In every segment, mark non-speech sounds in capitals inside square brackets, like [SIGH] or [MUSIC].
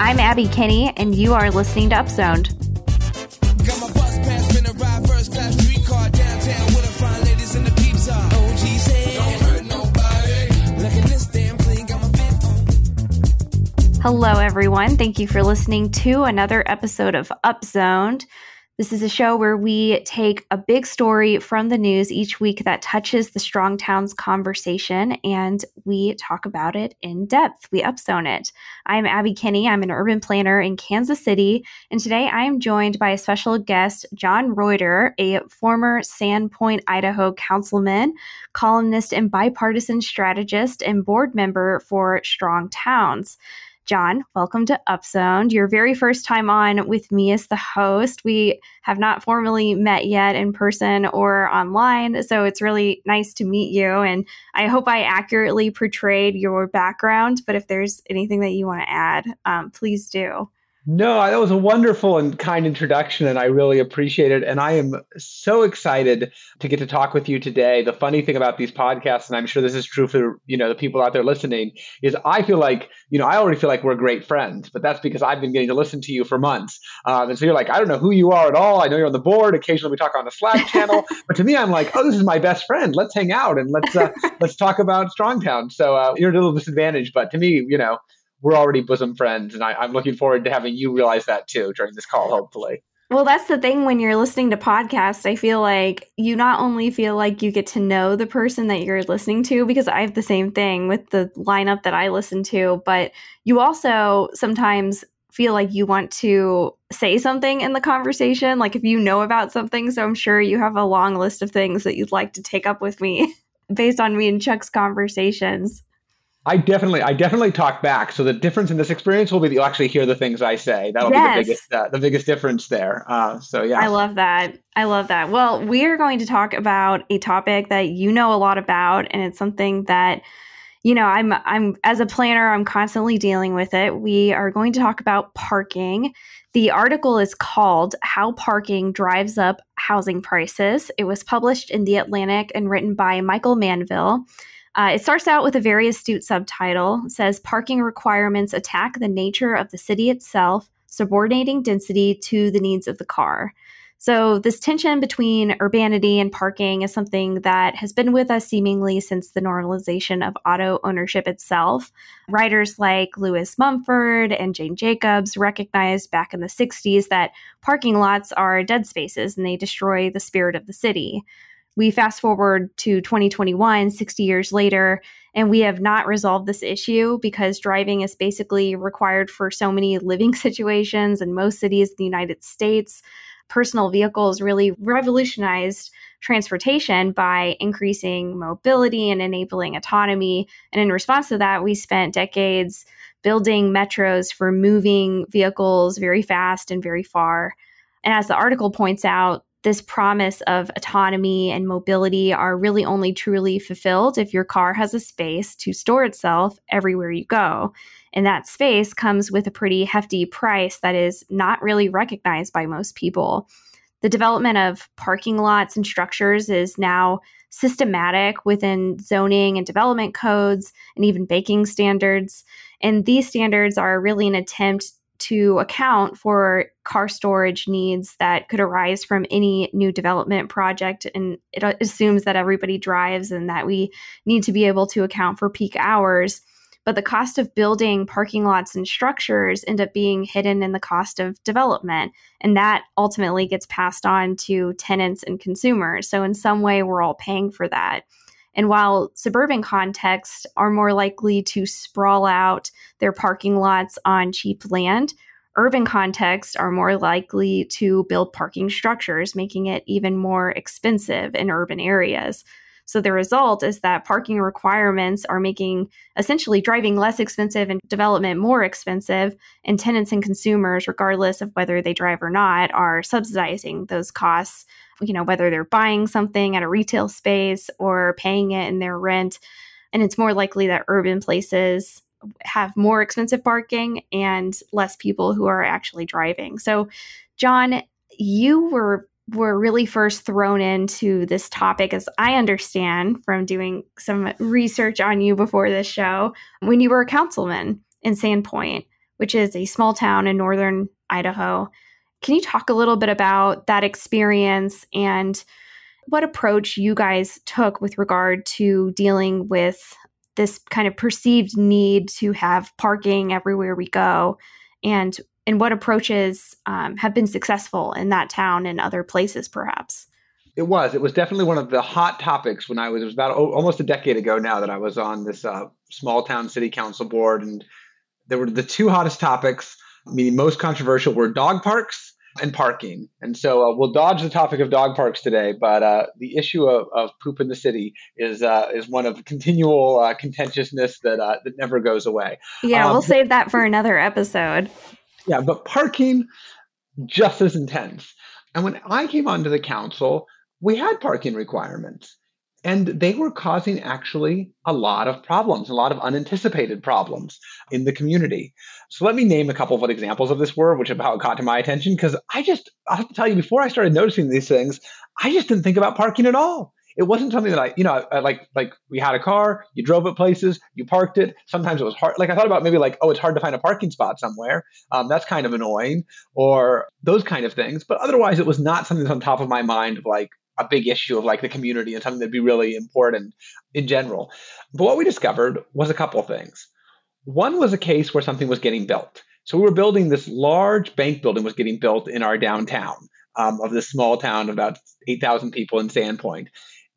I'm Abby Kinney, and you are listening to Upzoned. Hello, everyone. Thank you for listening to another episode of Upzoned. This is a show where we take a big story from the news each week that touches the Strong Towns conversation and we talk about it in depth. We upzone it. I'm Abby Kinney. I'm an urban planner in Kansas City. And today I am joined by a special guest, John Reuter, a former Sandpoint, Idaho councilman, columnist, and bipartisan strategist and board member for Strong Towns. John, welcome to Upzoned. Your very first time on with me as the host. We have not formally met yet in person or online, so it's really nice to meet you. And I hope I accurately portrayed your background, but if there's anything that you want to add, um, please do. No, that was a wonderful and kind introduction, and I really appreciate it. And I am so excited to get to talk with you today. The funny thing about these podcasts, and I'm sure this is true for you know the people out there listening, is I feel like you know I already feel like we're great friends, but that's because I've been getting to listen to you for months. Um, and so you're like, I don't know who you are at all. I know you're on the board. Occasionally we talk on the Slack channel, [LAUGHS] but to me, I'm like, oh, this is my best friend. Let's hang out and let's uh, [LAUGHS] let's talk about Strongtown. So uh, you're at a little disadvantaged, but to me, you know we're already bosom friends, and I, am looking forward to having you realize that too during this call, hopefully. Well, that's the thing when you're listening to podcasts. I feel like you not only feel like you get to know the person that you're listening to, because I have the same thing with the lineup that I listen to, but you also sometimes feel like you want to say something in the conversation. Like if you know about something, so I'm sure you have a long list of things that you'd like to take up with me [LAUGHS] based on me and Chuck's conversations. I definitely, I definitely talk back. So the difference in this experience will be that you'll actually hear the things I say. That'll yes. be the biggest, uh, the biggest difference there. Uh, so yeah, I love that. I love that. Well, we are going to talk about a topic that you know a lot about, and it's something that you know i'm i'm as a planner i'm constantly dealing with it we are going to talk about parking the article is called how parking drives up housing prices it was published in the atlantic and written by michael manville uh, it starts out with a very astute subtitle. It says parking requirements attack the nature of the city itself, subordinating density to the needs of the car. So, this tension between urbanity and parking is something that has been with us seemingly since the normalization of auto ownership itself. Writers like Lewis Mumford and Jane Jacobs recognized back in the 60s that parking lots are dead spaces and they destroy the spirit of the city we fast forward to 2021, 60 years later, and we have not resolved this issue because driving is basically required for so many living [LAUGHS] situations in most cities in the United States. Personal vehicles really revolutionized transportation by increasing mobility and enabling autonomy. And in response to that, we spent decades building metros for moving vehicles very fast and very far. And as the article points out, this promise of autonomy and mobility are really only truly fulfilled if your car has a space to store itself everywhere you go. And that space comes with a pretty hefty price that is not really recognized by most people. The development of parking lots and structures is now systematic within zoning and development codes and even baking standards. And these standards are really an attempt to account for car storage needs that could arise from any new development project. And it assumes that everybody drives and that we need to be able to account for peak hours. But the cost of building parking lots and structures end up being hidden in the cost of development. And that ultimately gets passed on to tenants and consumers. So, in some way, we're all paying for that. And while suburban contexts are more likely to sprawl out their parking lots on cheap land, urban contexts are more likely to build parking structures, making it even more expensive in urban areas. So the result is that parking requirements are making essentially driving less expensive and development more expensive. And tenants and consumers, regardless of whether they drive or not, are subsidizing those costs you know, whether they're buying something at a retail space or paying it in their rent. And it's more likely that urban places have more expensive parking and less people who are actually driving. So, John, you were were really first thrown into this topic as I understand from doing some research on you before this show when you were a councilman in Sandpoint. which is a small town in northern Idaho. Can you talk a little bit about that experience and what approach you guys took with regard to dealing with this kind of perceived need to have parking everywhere we go? And and what approaches um, have been successful in that town and other places perhaps? It was. It was definitely one of the hot topics when i was it was about oh, almost a decade ago now that i was on this uh, small town city council board and there were the two hottest topics meaning most controversial were dog parks and parking. And so uh, we'll dodge the topic of dog parks today, but uh, the issue of, of poop in the city is uh, is one of continual uh, contentiousness that uh, that never goes away. Yeah, um, we'll save that for another episode. Yeah, but parking just as intense. And when I came onto the council, we had parking requirements. And they were causing actually a lot of problems, a lot of unanticipated problems in the community. So let me name a couple of what examples of this were, which how it got to my attention. Because I just, I have to tell you, before I started noticing these things, I just didn't think about parking at all. It wasn't something that I, you know, I, like like we had a car, you drove it places, you parked it. Sometimes it was hard. Like I thought about maybe like, oh, it's hard to find a parking spot somewhere. Um, that's kind of annoying, or those kind of things. But otherwise, it was not something that's on top of my mind of like, a big issue of like the community and something that'd be really important in general. But what we discovered was a couple of things. One was a case where something was getting built. So we were building this large bank building was getting built in our downtown um, of this small town of about 8,000 people in Sandpoint.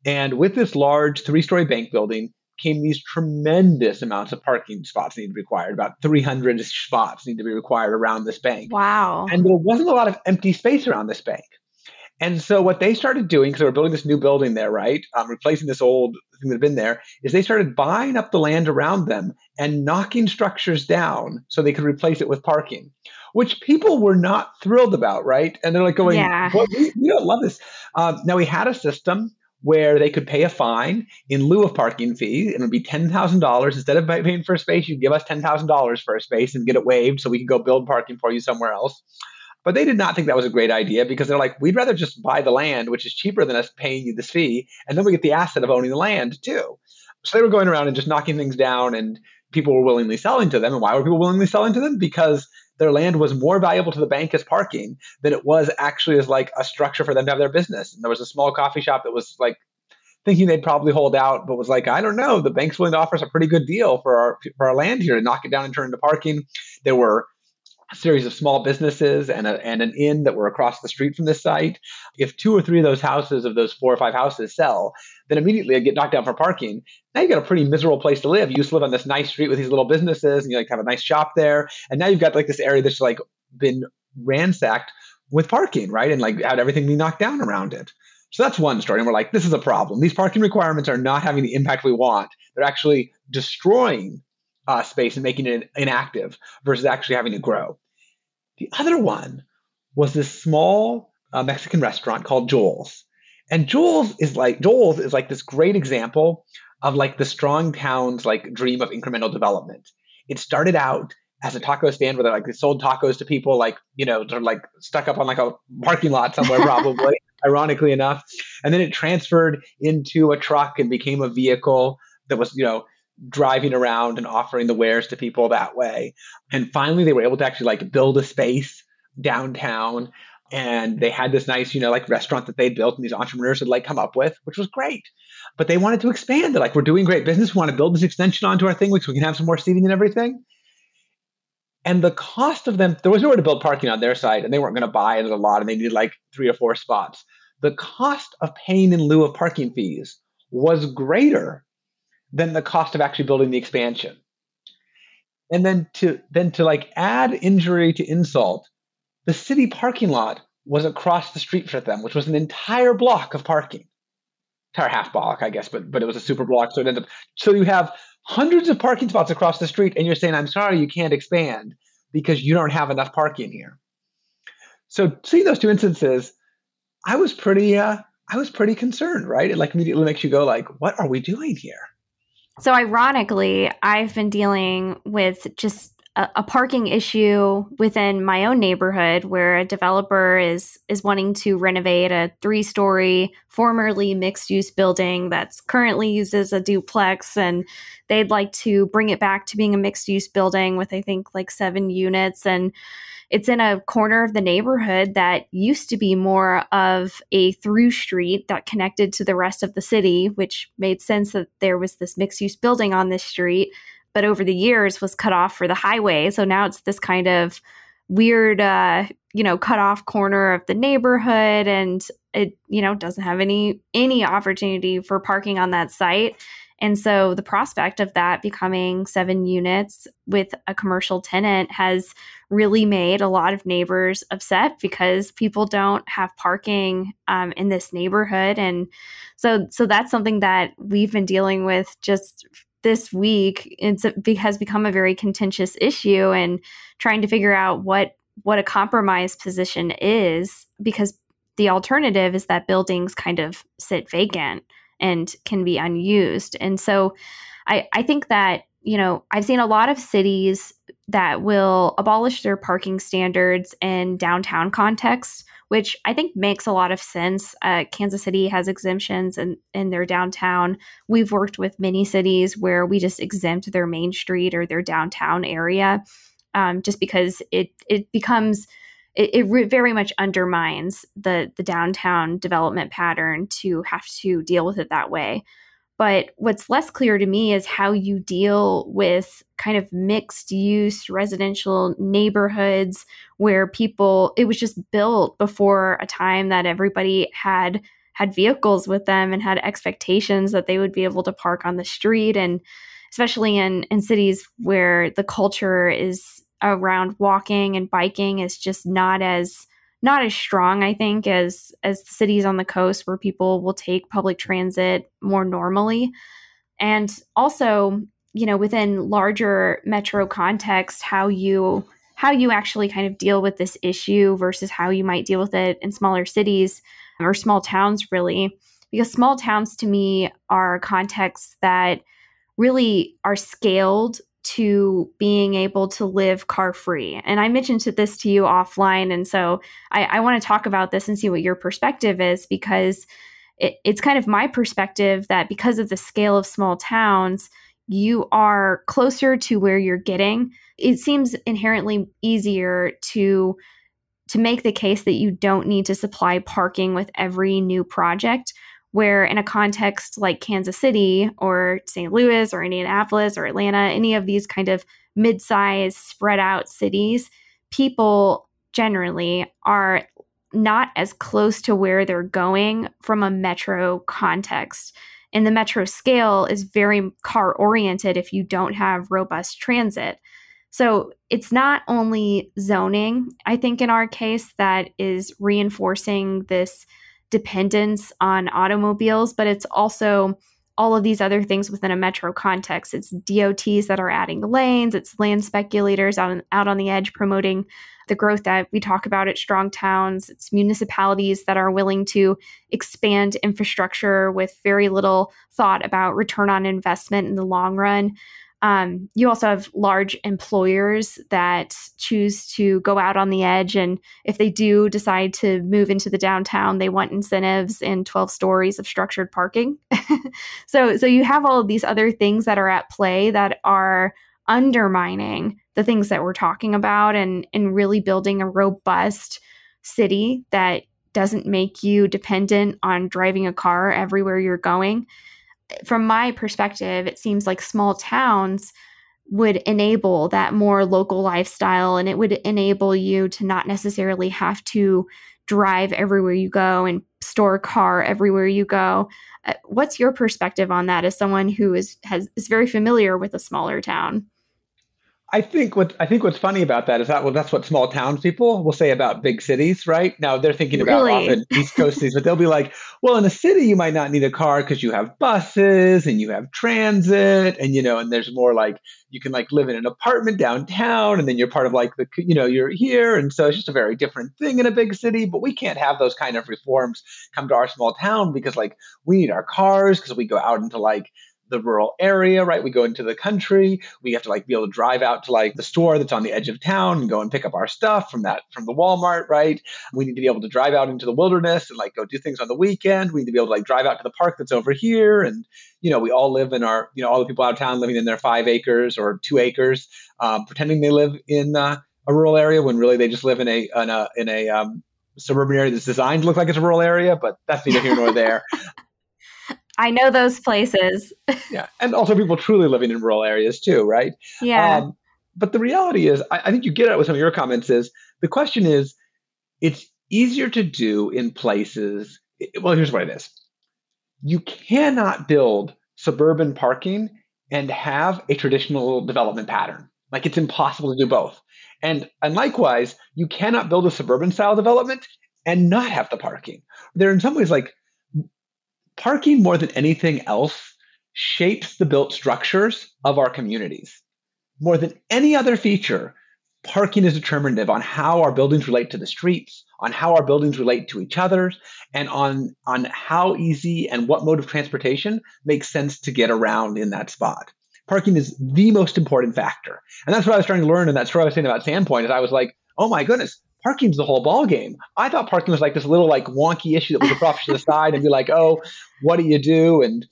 And with this large three-story bank building came these tremendous amounts of parking spots need to be required. About 300 spots need to be required around this bank. Wow. And there wasn't a lot of empty space around this bank. And so what they started doing, because they were building this new building there, right, um, replacing this old thing that had been there, is they started buying up the land around them and knocking structures down so they could replace it with parking, which people were not thrilled about, right? And they're like going, yeah. well, we, we, don't love this. Um, now we had a system where they could pay a fine in lieu of parking fee. And it would be ten thousand dollars instead of paying for a space. You'd give us ten thousand dollars for a space and get it waived, so we could go build parking for you somewhere else. But they did not think that was a great idea because they're like, we'd rather just buy the land, which is cheaper than us paying you this fee, and then we get the asset of owning the land too. So they were going around and just knocking things down, and people were willingly selling to them. And why were people willingly selling to them? Because their land was more valuable to the bank as parking than it was actually as like a structure for them to have their business. And there was a small coffee shop that was like thinking they'd probably hold out, but was like, I don't know. The bank's willing to offer us a pretty good deal for our for our land here to knock it down and turn into parking. There were series of small businesses and, a, and an inn that were across the street from this site. If two or three of those houses, of those four or five houses, sell, then immediately I get knocked down for parking. Now you've got a pretty miserable place to live. You used to live on this nice street with these little businesses, and you like have a nice shop there, and now you've got like this area that's like been ransacked with parking, right? And like had everything be knocked down around it. So that's one story. And we're like, this is a problem. These parking requirements are not having the impact we want. They're actually destroying uh, space and making it inactive versus actually having to grow. The other one was this small uh, Mexican restaurant called Joel's. And Joel's is like Joel's is like this great example of like the strong town's like dream of incremental development. It started out as a taco stand where they like they sold tacos to people like you know they're like stuck up on like a parking lot somewhere [LAUGHS] probably ironically enough and then it transferred into a truck and became a vehicle that was you know driving around and offering the wares to people that way. And finally, they were able to actually like build a space downtown. And they had this nice, you know, like restaurant that they'd built and these entrepreneurs had like come up with, which was great. But they wanted to expand it. Like, we're doing great business. We want to build this extension onto our thing, which we can have some more seating and everything. And the cost of them, there was nowhere to build parking on their side, and they weren't going to buy it a lot, and they needed like three or four spots. The cost of paying in lieu of parking fees was greater than the cost of actually building the expansion. And then to then to like add injury to insult, the city parking lot was across the street for them, which was an entire block of parking. Entire half block, I guess, but but it was a super block. So it ended up so you have hundreds of parking spots across the street, and you're saying, I'm sorry, you can't expand because you don't have enough parking here. So seeing those two instances, I was pretty uh, I was pretty concerned, right? It like immediately makes you go like, what are we doing here? So, ironically, I've been dealing with just a, a, parking issue within my own neighborhood where a developer is is wanting to renovate a three story formerly mixed use building that's currently used as a duplex and they'd like to bring it back to being a mixed use building with i think like seven units. And it's in a corner of the neighborhood that used to be more of a through street that connected to the rest of the city, which made sense that there was this mixed use building on this street but over the years was cut off for the highway. So now it's this kind of weird, uh, you know, cut off corner of the neighborhood, and it, you know, doesn't have any any opportunity for parking on that site. And so the prospect of that becoming seven units with a commercial tenant has really made a lot of neighbors upset because people don't have parking um, in this neighborhood. And so, so that's something that we've been dealing with just this week it's it has become a very contentious issue and trying to figure out what what a compromise position is because the alternative is that buildings kind of sit vacant and can be unused and so i i think that you know i've seen a lot of cities that will abolish their parking standards in downtown contexts which I think makes a lot of sense. Uh, Kansas City has exemptions in, in their downtown. We've worked with many cities where we just exempt their main street or their downtown area um, just because it, it becomes it, it very much undermines the the downtown development pattern to have to deal with it that way. But what's less clear to me is how you deal with kind of mixed use residential neighborhoods where people, it was just built before a time that everybody had had vehicles with them and had expectations that they would be able to park on the street and especially in in cities where the culture is around walking and biking is just not as not as strong, I think, as as cities on the coast where people will take public transit more normally. And also, you know, within larger metro context, how you how you actually kind of deal with this issue versus how you might deal with it in smaller cities or small towns really. Because small towns to me are contexts that really are scaled to being able to live car free. And I mentioned this to you offline. And so I, I want to talk about this and see what your perspective is because it, it's kind of my perspective that because of the scale of small towns, you are closer to where you're getting. It seems inherently easier to to make the case that you don't need to supply parking with every new project where in a context like Kansas City or St. Louis or Indianapolis or Atlanta, any of these kind of mid-sized spread out cities, people generally are not as close to where they're going from a metro context. And the metro scale is very car oriented if you don't have robust transit. So it's not only zoning, I think, in our case, that is reinforcing this dependence on automobiles, but it's also all of these other things within a metro context. It's DOTs that are adding lanes, it's land speculators out on, out on the edge promoting the growth that we talk about at strong towns. It's municipalities that are willing to expand infrastructure with very little thought about return on investment in the long run. Um, you also have large employers that choose to go out on the edge. And if they do decide to move into the downtown, they want incentives and 12 stories of structured parking. [LAUGHS] so, so you have all of these other things that are at play that are undermining the things that we're talking about and, and really building a robust city that doesn't make you dependent on driving a car everywhere you're going from my perspective, it seems like small towns would enable that more local lifestyle and it would enable you to not necessarily have to drive everywhere you go and store a car everywhere you go. Uh, what's your perspective on that as someone who is has is very familiar with a smaller town? I think what I think what's funny about that is that well, that's what small towns people will say about big cities, right? Now they're thinking about really? often [LAUGHS] East Coast cities, but they'll be like, well, in a city you might not need a car because you have buses and you have transit, and you know, and there's more like you can like live in an apartment downtown, and then you're part of like the you know you're here, and so it's just a very different thing in a big city. But we can't have those kind of reforms come to our small town because like we need our cars because we go out into like the rural area, right? We go into the country. We have to like be able to drive out to like the store that's on the edge of town and go and pick up our stuff from that from the Walmart, right? We need to be able to drive out into the wilderness and like go do things on the weekend. We need to be able to like drive out to the park that's over here. And, you know, we all live in our, you know, all the people out of town living in their five acres or two acres, um, pretending they live in uh, a rural area when really they just live in a in a in a um, suburban area that's designed to look like it's a rural area, but that's neither here nor there. I know those places. [LAUGHS] yeah, and also people truly living in rural areas too, right? Yeah. Um, but the reality is, I, I think you get it with some of your comments. Is the question is, it's easier to do in places. Well, here's what it is: you cannot build suburban parking and have a traditional development pattern. Like it's impossible to do both. And, and likewise, you cannot build a suburban style development and not have the parking. They're in some ways like parking more than anything else shapes the built structures of our communities. More than any other feature, parking is determinative on how our buildings relate to the streets, on how our buildings relate to each other, and on, on how easy and what mode of transportation makes sense to get around in that spot parking is the most important factor. And that's what I was starting to learn. And that's what I was saying about Sandpoint is I was like, oh my goodness, parking's the whole ball game. I thought parking was like this little like wonky issue that we could brush to the [LAUGHS] side and be like, oh, what do you do? And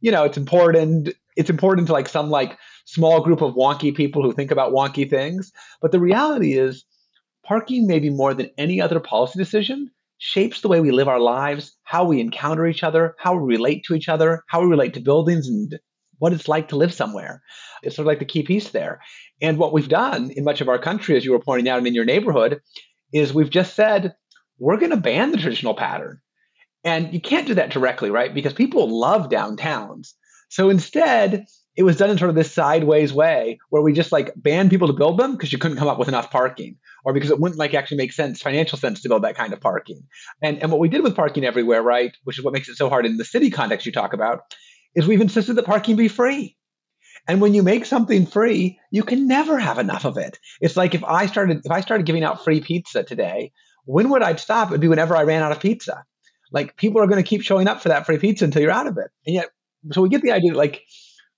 you know, it's important. It's important to like some like small group of wonky people who think about wonky things. But the reality is, parking maybe more than any other policy decision shapes the way we live our lives, how we encounter each other, how we relate to each other, how we relate to buildings and what it's like to live somewhere. It's sort of like the key piece there. And what we've done in much of our country, as you were pointing out, and in your neighborhood, is we've just said, we're going to ban the traditional pattern. And you can't do that directly, right? Because people love downtowns. So instead, it was done in sort of this sideways way where we just like banned people to build them because you couldn't come up with enough parking or because it wouldn't like actually make sense, financial sense to build that kind of parking. And, and what we did with parking everywhere, right, which is what makes it so hard in the city context you talk about, is we've insisted that parking be free. And when you make something free, you can never have enough of it. It's like if I started if I started giving out free pizza today, when would I stop? It would be whenever I ran out of pizza. Like people are going to keep showing up for that free pizza until you're out of it. And yet, so we get the idea that like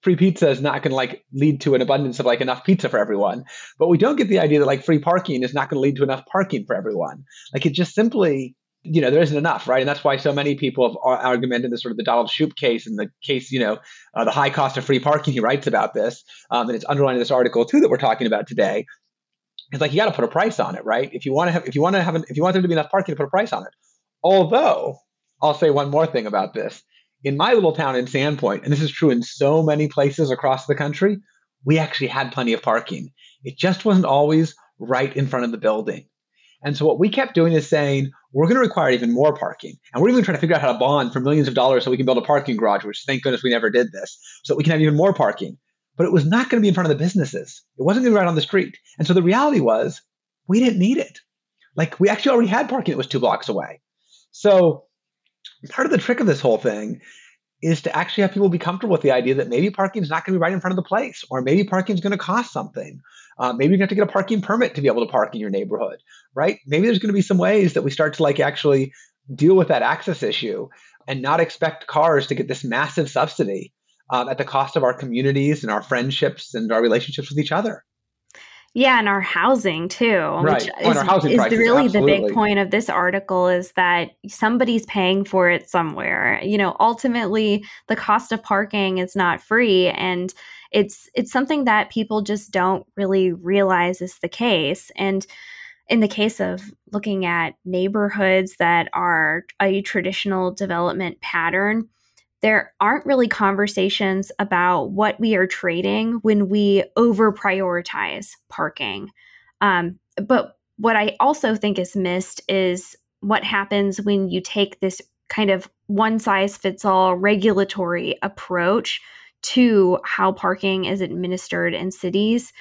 free pizza is not going to like lead to an abundance of like enough pizza for everyone. But we don't get the idea that like free parking is not going to lead to enough parking for everyone. Like it just simply you know, there isn't enough, right? And that's why so many people have argumented the sort of the Donald Shoup case and the case, you know, uh, the high cost of free parking. He writes about this, um, and it's underlined in this article too that we're talking about today. It's like you got to put a price on it, right? If you want to have, if you want to have, an, if you want there to be enough parking, to put a price on it. Although, I'll say one more thing about this. In my little town in Sandpoint, and this is true in so many places across the country, we actually had plenty of parking. It just wasn't always right in front of the building. And so what we kept doing is saying, we're going to require even more parking. And we're even trying to figure out how to bond for millions of dollars so we can build a parking garage, which thank goodness we never did this, so that we can have even more parking. But it was not going to be in front of the businesses. It wasn't going to be right on the street. And so the reality was we didn't need it. Like we actually already had parking that was two blocks away. So part of the trick of this whole thing is to actually have people be comfortable with the idea that maybe parking is not going to be right in front of the place, or maybe parking is going to cost something. Uh, maybe to have to get a parking permit to be able to park in your neighborhood, right? Maybe there's going to be some ways that we start to like actually deal with that access issue and not expect cars to get this massive subsidy um, at the cost of our communities and our friendships and our relationships with each other. Yeah, and our housing too, right. which is, housing is prices, really absolutely. the big point of this article is that somebody's paying for it somewhere. You know, ultimately the cost of parking is not free and it's it's something that people just don't really realize is the case. And in the case of looking at neighborhoods that are a traditional development pattern, there aren't really conversations about what we are trading when we over prioritize parking. Um, but what I also think is missed is what happens when you take this kind of one size fits all regulatory approach to how parking is administered in cities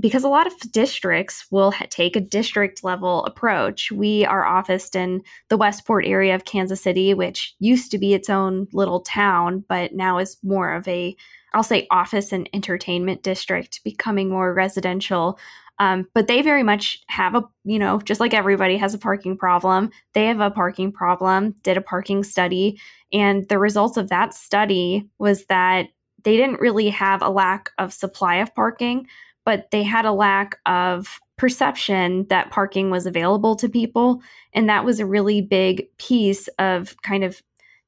because a lot of districts will ha- take a district level approach. We are officed in the Westport area of Kansas City, which used to be its own little town, but now is more of a, I'll say, office and entertainment district, becoming more residential. Um, but they very much have a, you know, just like everybody has a parking problem, they have a parking problem, did a parking study. And the results of that study was that they didn't really have a lack of supply of parking, but they had a lack of perception that parking was available to people. And that was a really big piece of kind of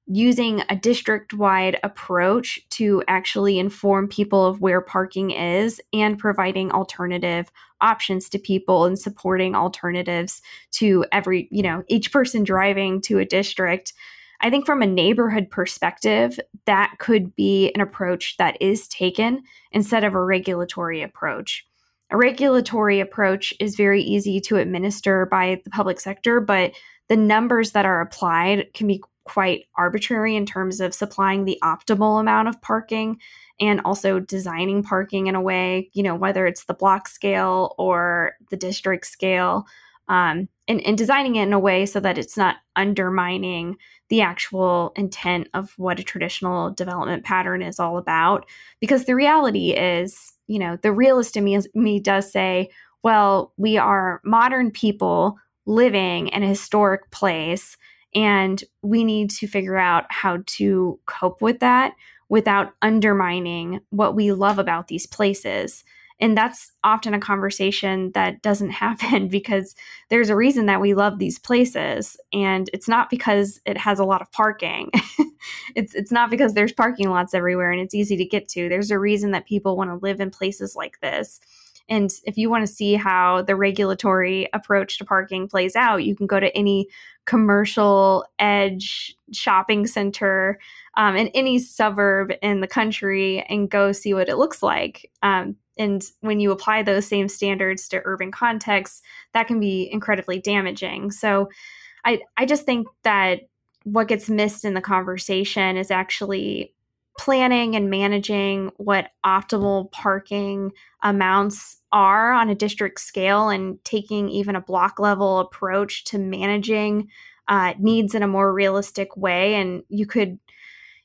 using a district wide approach to actually inform people of where parking is and providing alternative options to people and supporting alternatives to every, you know, each person driving to a district. I think from a neighborhood perspective, that could be an approach that is taken instead of a regulatory approach. A regulatory approach is very easy to administer by the public sector, but the numbers that are applied can be quite arbitrary in terms of supplying the optimal amount of parking and also designing parking in a way, you know, whether it's the block scale or the district scale, um, and, and designing it in a way so that it's not undermining the actual intent of what a traditional development pattern is all about. Because the reality is, you know, the realist in me, me does say, well, we are modern people living in a historic place and we need to figure out how to cope with that without undermining what we love about these places. And that's often a conversation that doesn't [LAUGHS] happen because there's a reason that we love these places. And it's not because it has a lot of parking. [LAUGHS] it's it's not because there's parking lots everywhere and it's easy to get to. There's a reason that people want to live in places like this. And if you want to see how the regulatory approach to parking plays out, you can go to any commercial edge shopping center um, in any suburb in the country and go see what it looks like. Um, and when you apply those same standards to urban contexts, that can be incredibly damaging. So I, I just think that what gets missed in the conversation is actually planning and managing what optimal parking amounts are on a district scale and taking even a block level approach to managing uh, needs in a more realistic way and you could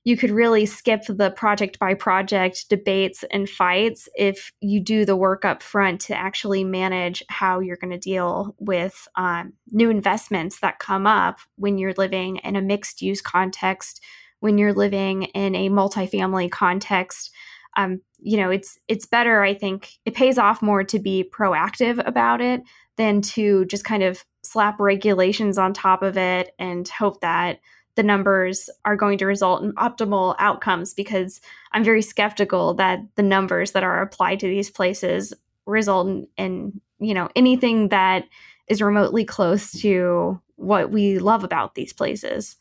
you could really skip the project by project debates and fights if you do the work up front to actually manage how you're going to deal with um, new investments that come up when you're living in a mixed use context when you're living in a multifamily context. Um, you know it's it's better i think it pays off more to be proactive about it than to just kind of slap regulations on top of it and hope that the numbers are going to result in optimal outcomes because i'm very skeptical that the numbers that are applied to these places result in, in you know anything that is remotely close to what we love about these places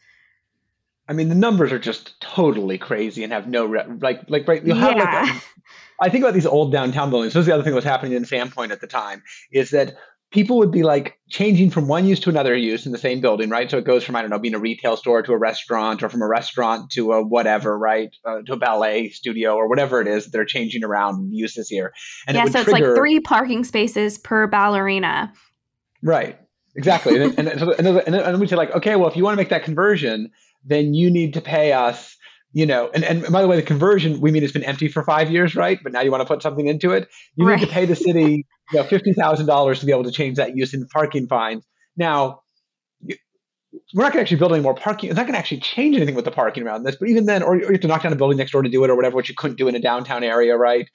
I mean, the numbers are just totally crazy and have no re- like like right. You have yeah. like I think about these old downtown buildings. This is the other thing that was happening in Sandpoint at the time is that people would be like changing from one use to another use in the same building, right? So it goes from I don't know being a retail store to a restaurant, or from a restaurant to a whatever, right? Uh, to a ballet studio or whatever it is that they're changing around uses here. And yeah, it so it's like three parking spaces per ballerina. Right. Exactly. and, and, and, and, and we say like, okay, well, if you want to make that conversion, then you need to pay us you know, and, and by the way, the conversion, we mean it's been empty for five years, right? But now you want to put something into it. You right. need to pay the city, [LAUGHS] you know, fifty thousand dollars to be able to change that use in parking fines. Now, we're not going to actually build any more parking. It's not going to actually change anything with the parking around this. But even then, or, you have to knock down a building next door to do it, or whatever, which you couldn't do in a downtown area, right?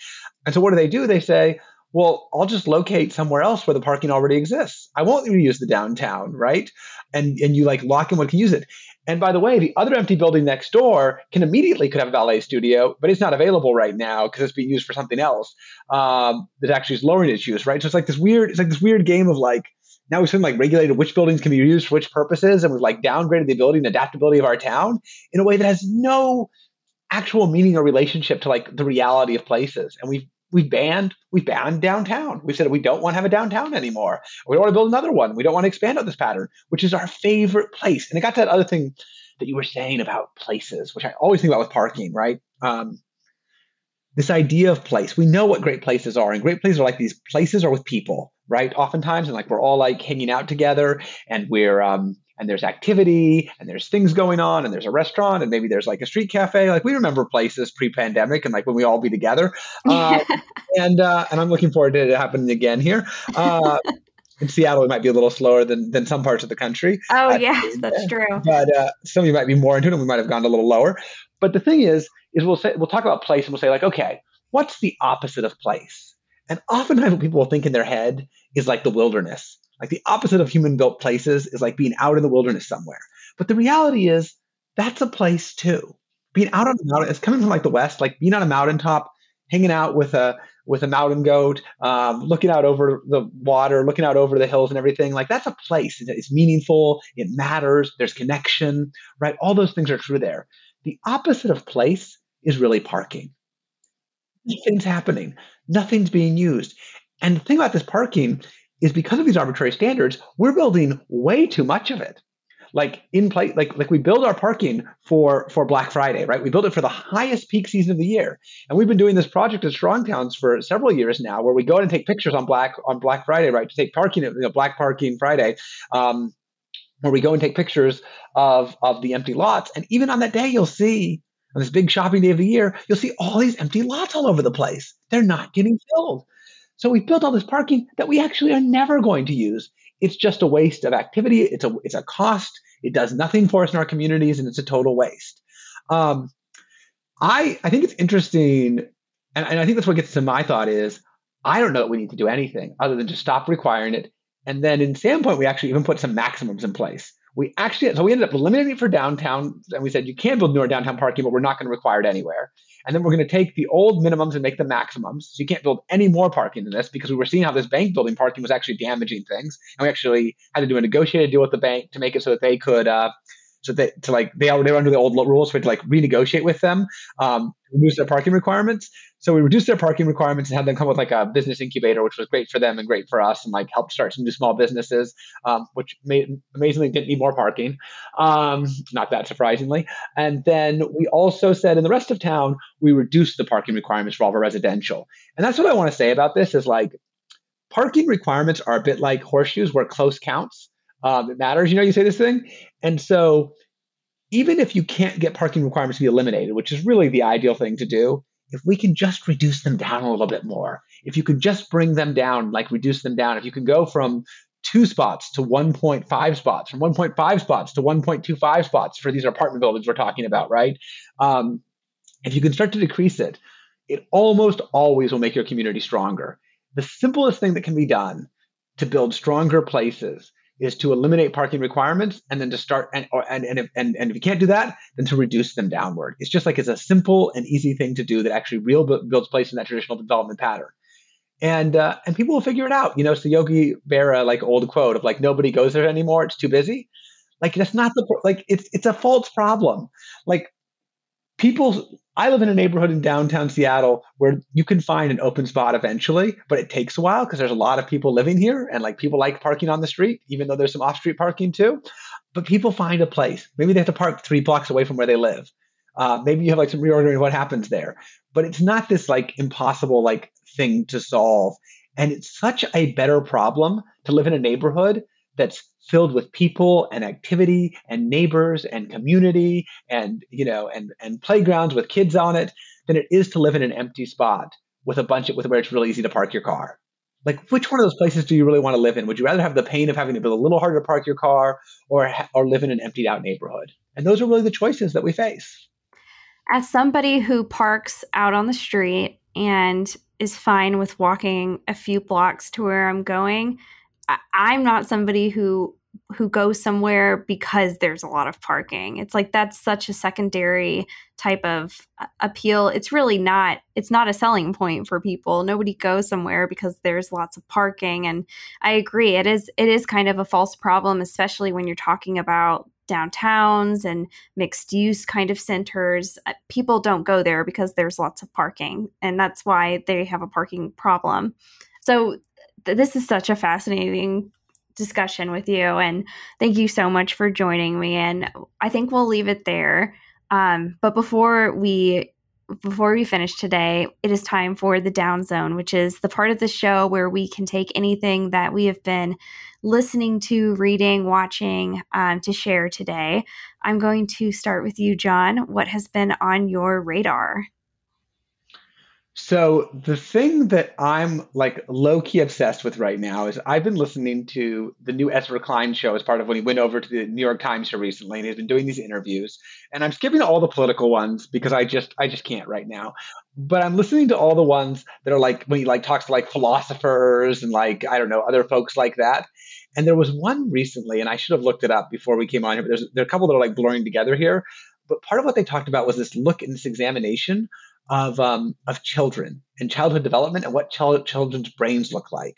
And so what do they do? They say, well, I'll just locate somewhere else where the parking already exists. I won't use the downtown, right? And and you like lock in what can use it. And by the way, the other empty building next door can immediately could have a ballet studio, but it's not available right now because it's being used for something else um, that actually is lowering its use, right? So it's like this weird, it's like this weird game of like now we've sort like regulated which buildings can be used for which purposes, and we've like downgraded the ability and adaptability of our town in a way that has no actual meaning or relationship to like the reality of places. And we've we banned we banned downtown. We said we don't want to have a downtown anymore. We don't want to build another one. We don't want to expand on this pattern, which is our favorite place. And it got to that other thing that you were saying about places, which I always think about with parking, right? Um, this idea of place. We know what great places are, and great places are like these places are with people, right? Oftentimes, and like we're all like hanging out together, and we're um, and there's activity and there's things going on and there's a restaurant and maybe there's like a street cafe. Like we remember places pre-pandemic and like when we all be together. Uh, [LAUGHS] and uh, and I'm looking forward to it happening again here. Uh, [LAUGHS] in Seattle, it might be a little slower than than some parts of the country. Oh, yeah, that's true. [LAUGHS] But uh, some of you might be more into it, and we might have gone a little lower. But the thing is, is we'll say we'll talk about place, and we'll say like, okay, what's the opposite of place? And oftentimes, what people will think in their head is like the wilderness. Like the opposite of human built places is like being out in the wilderness somewhere. But the reality is that's a place too. Being out on the mountain, it's coming from like the West, like being on a mountaintop, hanging out with a with a mountain goat, um, looking out over the water, looking out over the hills and everything. Like that's a place. It's meaningful. It matters. There's connection, right? All those things are true there. The opposite of place is really parking. Nothing's happening. Nothing's being used. And the thing about this parking is because of these arbitrary standards, we're building way too much of it. Like in place, like like we build our parking for for Black Friday, right? We build it for the highest peak season of the year, and we've been doing this project at Strong Towns for several years now, where we go and take pictures on Black on Black Friday, right? To take parking, you know, Black Parking Friday, um, where we go and take pictures of of the empty lots, and even on that day, you'll see on this big shopping day of the year, you'll see all these empty lots all over the place. They're not getting filled. So we've built all this parking that we actually are never going to use. It's just a waste of activity. It's a it's a cost. It does nothing for us in our communities, and it's a total waste. Um, I I think it's interesting, and, and I think that's what gets to my thought is I don't know that we need to do anything other than just stop requiring it. And then in Sandpoint, we actually even put some maximums in place. We actually so we ended up eliminating it for downtown, and we said you can build newer downtown parking, but we're not going to require it anywhere. And then we're going to take the old minimums and make them maximums. So you can't build any more parking than this because we were seeing how this bank building parking was actually damaging things. And we actually had to do a negotiated deal with the bank to make it so that they could, uh, so that to like they, they were under the old rules, so we had to like renegotiate with them, um, reduce their parking requirements. So we reduced their parking requirements and had them come with like a business incubator, which was great for them and great for us, and like helped start some new small businesses, um, which made, amazingly didn't need more parking, um, not that surprisingly. And then we also said in the rest of town we reduced the parking requirements for all of our residential, and that's what I want to say about this is like parking requirements are a bit like horseshoes where close counts. Um, it matters, you know. You say this thing, and so even if you can't get parking requirements to be eliminated, which is really the ideal thing to do, if we can just reduce them down a little bit more, if you could just bring them down, like reduce them down, if you can go from two spots to 1.5 spots, from 1.5 spots to 1.25 spots for these apartment buildings we're talking about, right? Um, if you can start to decrease it, it almost always will make your community stronger. The simplest thing that can be done to build stronger places is to eliminate parking requirements and then to start and or, and and if, and, and if you can't do that then to reduce them downward. It's just like it's a simple and easy thing to do that actually real builds place in that traditional development pattern. And uh, and people will figure it out. You know it's the yogi berra like old quote of like nobody goes there anymore. It's too busy. Like that's not the like it's it's a false problem. Like people I live in a neighborhood in downtown Seattle where you can find an open spot eventually, but it takes a while because there's a lot of people living here and like people like parking on the street, even though there's some off street parking too. But people find a place. Maybe they have to park three blocks away from where they live. Uh, maybe you have like some reordering of what happens there. But it's not this like impossible like thing to solve. And it's such a better problem to live in a neighborhood that's filled with people and activity and neighbors and community and you know and and playgrounds with kids on it than it is to live in an empty spot with a bunch of with where it's really easy to park your car. Like which one of those places do you really want to live in? Would you rather have the pain of having to be a little harder to park your car or or live in an emptied out neighborhood? And those are really the choices that we face. As somebody who parks out on the street and is fine with walking a few blocks to where i'm going I'm not somebody who who goes somewhere because there's a lot of parking. It's like that's such a secondary type of uh, appeal. It's really not it's not a selling point for people. Nobody goes somewhere because there's lots of parking and I agree it is it is kind of a false problem especially when you're talking about downtowns and mixed use kind of centers. Uh, people don't go there because there's lots of parking and that's why they have a parking problem. So this is such a fascinating discussion with you and thank you so much for joining me and i think we'll leave it there. Um, but before we before we finish today it is time for the down zone which is the part of the show where we can take anything that we have been listening to reading watching um, to share today. I'm going to start with you john. What has been on your radar So the thing that I'm like low key obsessed with right now is I've been listening to the new Ezra Klein show as part of when he went over to the New York Times show recently, and he's been doing these interviews. And I'm skipping all the political ones because I just I just can't right now. But I'm listening to all the ones that are like when he like talks to like philosophers and like I don't know other folks like that. And there was one recently, and I should have looked it up before we came on here. But there's there are a couple that are like blurring together here. But part of what they talked about was this look in this examination of um, of children and childhood development and what ch- children's brains look like.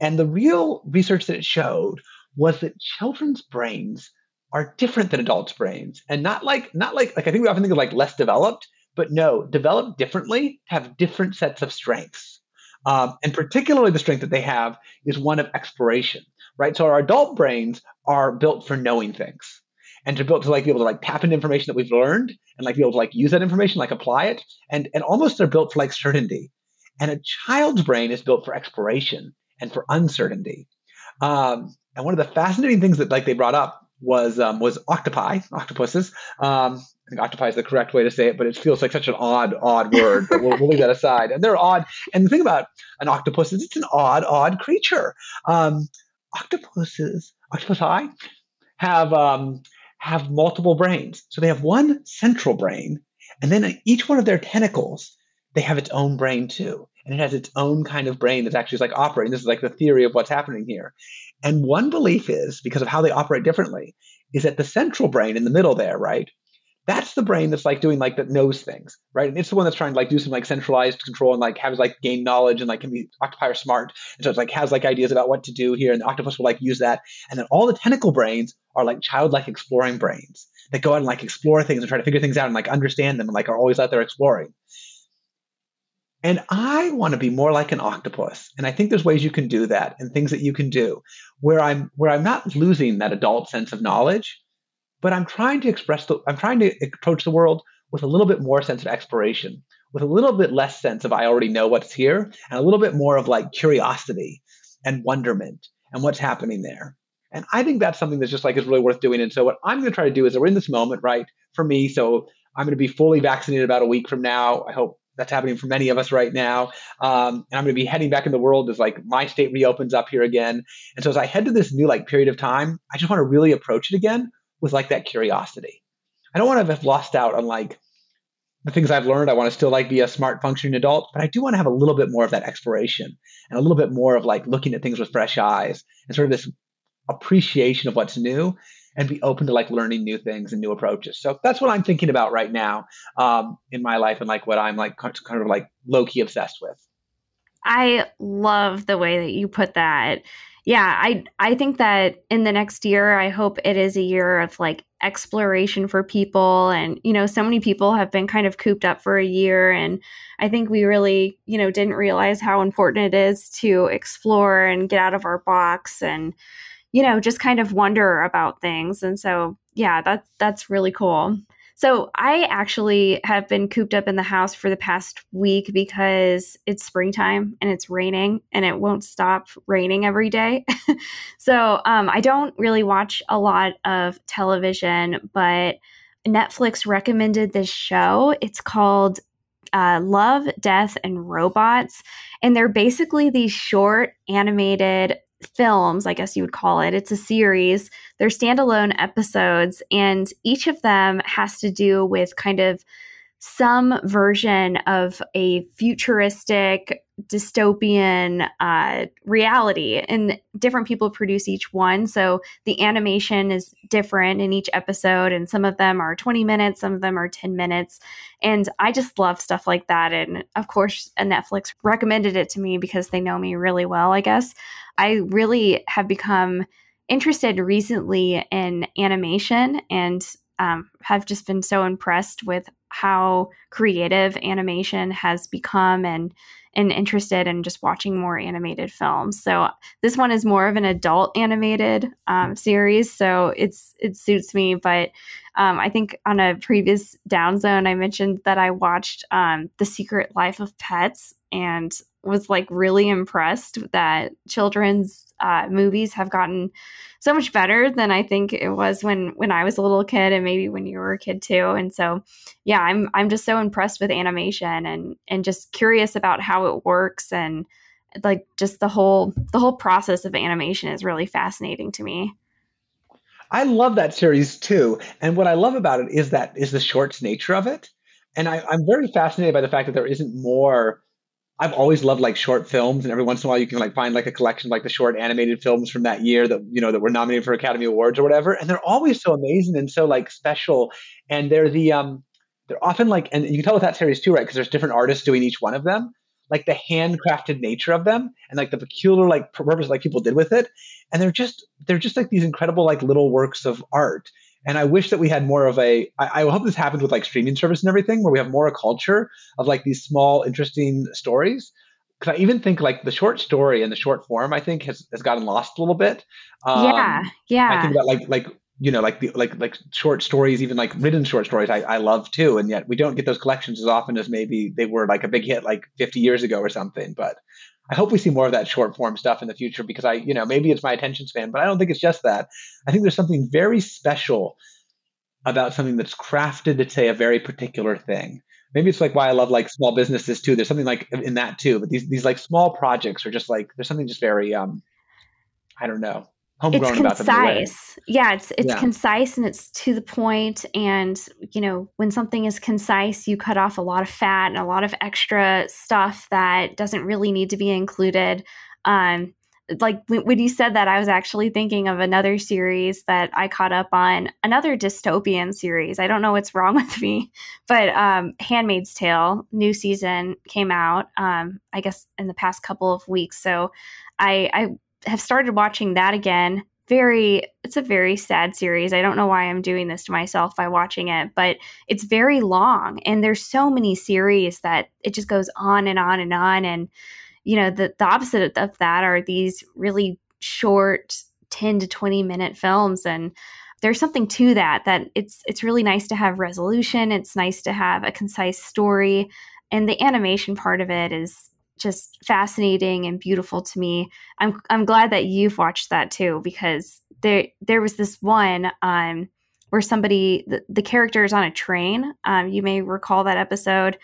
And the real research that it showed was that children's brains are different than adults' brains, and not like not like like I think we often think of like less developed, but no, developed differently have different sets of strengths. Um, and particularly the strength that they have is one of exploration, right? So our adult brains are built for knowing things and to build to like be able to like tap into information that we've learned and like be able to like use that information, like apply it, and and almost they're built for like certainty. And a child's brain is built for exploration and for uncertainty. Um, and one of the fascinating things that like they brought up was um, was octopi, octopuses. Um, I think octopi is the correct way to say it, but it feels like such an odd, odd word. But we'll, we'll leave that aside. And they're odd. And the thing about an octopus is it's an odd, odd creature. Um, octopuses, octopi, have um, have multiple brains. So they have one central brain, and then each one of their tentacles, they have its own brain too. And it has its own kind of brain that's actually like operating. This is like the theory of what's happening here. And one belief is, because of how they operate differently, is that the central brain in the middle there, right? That's the brain that's like doing like that knows things, right? And it's the one that's trying to like do some like centralized control and like has like gain knowledge and like can be octopi are smart. And so it's like has like ideas about what to do here, and the octopus will like use that. And then all the tentacle brains are like childlike exploring brains that go out and like explore things and try to figure things out and like understand them and like are always out there exploring. And I want to be more like an octopus. And I think there's ways you can do that and things that you can do where I'm where I'm not losing that adult sense of knowledge, but I'm trying to express the, I'm trying to approach the world with a little bit more sense of exploration, with a little bit less sense of I already know what's here, and a little bit more of like curiosity and wonderment and what's happening there. And I think that's something that's just like is really worth doing. And so what I'm going to try to do is we're in this moment, right? For me, so I'm going to be fully vaccinated about a week from now. I hope that's happening for many of us right now. Um, and I'm going to be heading back in the world as like my state reopens up here again. And so as I head to this new like period of time, I just want to really approach it again with like that curiosity. I don't want to have lost out on like the things I've learned. I want to still like be a smart functioning adult, but I do want to have a little bit more of that exploration and a little bit more of like looking at things with fresh eyes and sort of this appreciation of what's new and be open to like learning new things and new approaches. So that's what I'm thinking about right now um, in my life and like what I'm like kind of like low key obsessed with. I love the way that you put that yeah, I I think that in the next year, I hope it is a year of like exploration for people, and you know, so many people have been kind of cooped up for a year, and I think we really, you know, didn't realize how important it is to explore and get out of our box, and you know, just kind of wonder about things, and so yeah, that's that's really cool. So I actually have been cooped up in the house for the past week because it's springtime and it's raining and it won't stop raining every day. [LAUGHS] so um, I don't really watch a lot of television, but Netflix recommended this show. It's called uh, Love, Death, and Robots. And they're basically these short animated films, I guess you would call it. It's a series. They're standalone episodes, and each of them has to do with kind of some version of a futuristic dystopian uh, reality and different people produce each one. So the animation is different in each episode and some of them are 20 minutes some of them are 10 minutes. And i just love stuff like that and of course netflix recommended it to me because they know me really well i guess. I really have become interested recently in animation and um, have just been so impressed with how creative animation has become and and interested in just watching more animated films. So this one is more of an adult animated um, series, so it's it suits me. But um, I think on a previous down zone, I mentioned that I watched um, The Secret Life of Pets, and was like really impressed that children's uh, movies have gotten so much better than I think it was when when I was a little kid and maybe when you were a kid too. And so, yeah, I'm I'm just so impressed with animation and and just curious about how it works and like just the whole the whole process of animation is really fascinating to me. I love that series too, and what I love about it is that is the shorts nature of it, and I, I'm very fascinated by the fact that there isn't more I've always loved like short films, and every once in a while you can like find like a collection like the short animated films from that year that you know that were nominated for Academy Awards or whatever, and they're always so amazing and so like special, and they're the um they're often like and you can tell with that series too, right? Because there's different artists doing each one of them, like the handcrafted nature of them and like the peculiar like purpose like people did with it, and they're just they're just like these incredible like little works of art and I wish that we had more of a. I, I hope this happens with like streaming service and everything, where we have more a culture of like these small, interesting stories. Because I even think like the short story and the short form, I think has, has gotten lost a little bit. Um, yeah, yeah. I think about like like you know like the like like short stories, even like written short stories, I, I love too, and yet we don't get those collections as often as maybe they were like a big hit like 50 years ago or something. But I hope we see more of that short form stuff in the future because I, you know, maybe it's my attention span, but I don't think it's just that. I think there's something very special about something that's crafted to say a very particular thing. Maybe it's like why I love like small businesses too. There's something like in that too, but these these like small projects are just like there's something just very um I don't know homegrown it's concise. Yeah, it's it's yeah. concise and it's to the point. And you know, when something is concise, you cut off a lot of fat and a lot of extra stuff that doesn't really need to be included. Um, like when you said that, I was actually thinking of another series that I caught up on, another dystopian series. I don't know what's wrong [LAUGHS] with me, but um, Handmaid's Tale new season came out. Um, I guess in the past couple of weeks, so I, I have started watching that again. Very, it's a very sad series. I don't know why I'm doing this to myself by watching it, but it's very long, and there's so many series that it just goes on and on and on. And you know, the the opposite of that are these really short, ten to twenty minute films, and there's something to that. That it's it's really nice to have resolution. It's nice to have a concise story, and the animation part of it is just fascinating and beautiful to me. I'm I'm glad that you've watched that too because there there was this one um where somebody the, the character is on a train. Um, you may recall that episode,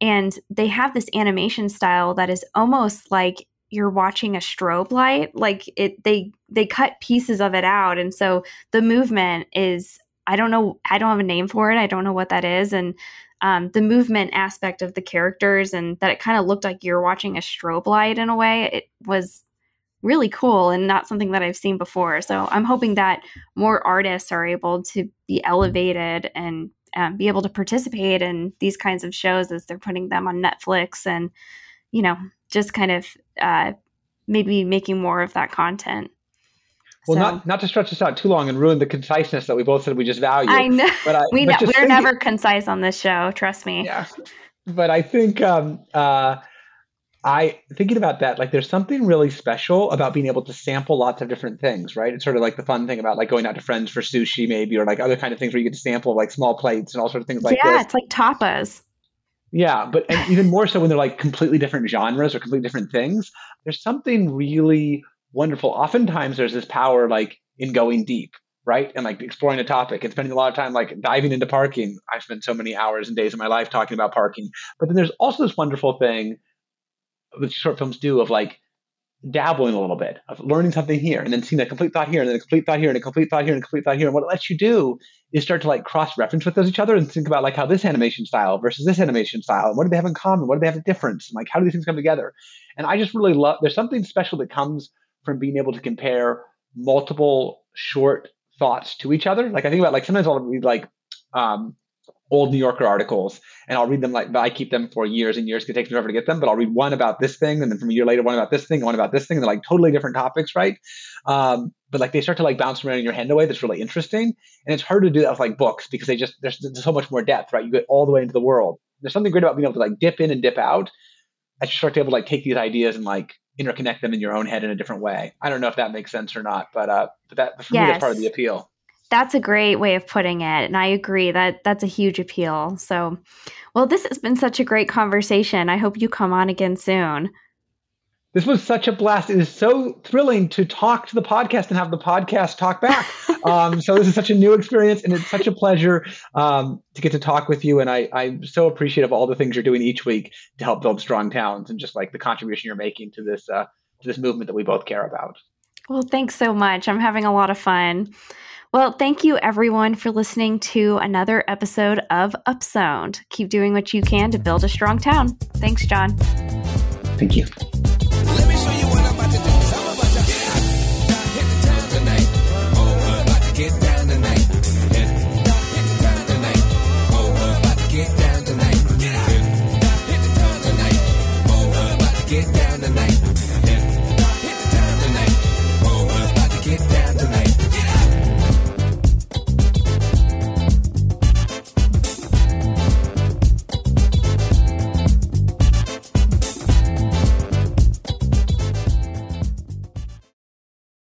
and they have this animation style that is almost like you're watching a strobe light. Like it, they they cut pieces of it out, and so the movement is I don't know I don't have a name for it. I don't know what that is, and um, the movement aspect of the characters and that it kind of looked like you're watching a strobe light in a way. It was really cool and not something that I've seen before. So I'm hoping that more artists are able to be elevated and um, be able to participate in these kinds of shows as they're putting them on Netflix and, you know, just kind of uh, maybe making more of that content. Well, so, not not to stretch this out too long and ruin the conciseness that we both said we just value. I know. But I, [LAUGHS] we but know, we're never concise on this show. Trust me. Yeah. But I think um, uh, I thinking about that, like there's something really special about being able to sample lots of different things, right? It's sort of like the fun thing about like going out to friends for sushi, maybe, or like other kind of things where you get to sample like small plates and all sorts of things like yeah, this. it's like tapas. Yeah, but and even more so when they're like completely different genres or completely different things. There's something really wonderful. Oftentimes there's this power like in going deep, right? And like exploring a topic and spending a lot of time like diving into parking. I've spent so many hours and days of my life talking about parking. But then there's also this wonderful thing that short films do of like dabbling a little bit, of learning something here and then seeing a complete thought here and then a complete thought here and a complete thought here and a complete thought here. And what it lets you do is start to like cross reference with those each other and think about like how this animation style versus this animation style and what do they have in common? What do they have a difference? And like how do these things come together? And I just really love there's something special that comes from being able to compare multiple short thoughts to each other. Like I think about like sometimes I'll read like um, old New Yorker articles and I'll read them like I keep them for years and years. It takes me forever to get them, but I'll read one about this thing and then from a year later one about this thing and one about this thing. And they're like totally different topics, right? Um, but like they start to like bounce around in your head in a way that's really interesting. And it's hard to do that with like books because they just there's, there's so much more depth, right? You get all the way into the world. There's something great about being able to like dip in and dip out. I start to be able to like take these ideas and like interconnect them in your own head in a different way. I don't know if that makes sense or not, but uh, but that for yes. me that's part of the appeal. That's a great way of putting it. And I agree that that's a huge appeal. So, well, this has been such a great conversation. I hope you come on again soon. This was such a blast. It is so thrilling to talk to the podcast and have the podcast talk back. [LAUGHS] um, so this is such a new experience, and it's such a pleasure um, to get to talk with you. And I, I'm so appreciative of all the things you're doing each week to help build strong towns, and just like the contribution you're making to this uh, to this movement that we both care about. Well, thanks so much. I'm having a lot of fun. Well, thank you everyone for listening to another episode of Upzoned. Keep doing what you can to build a strong town. Thanks, John. Thank you. Get show tonight.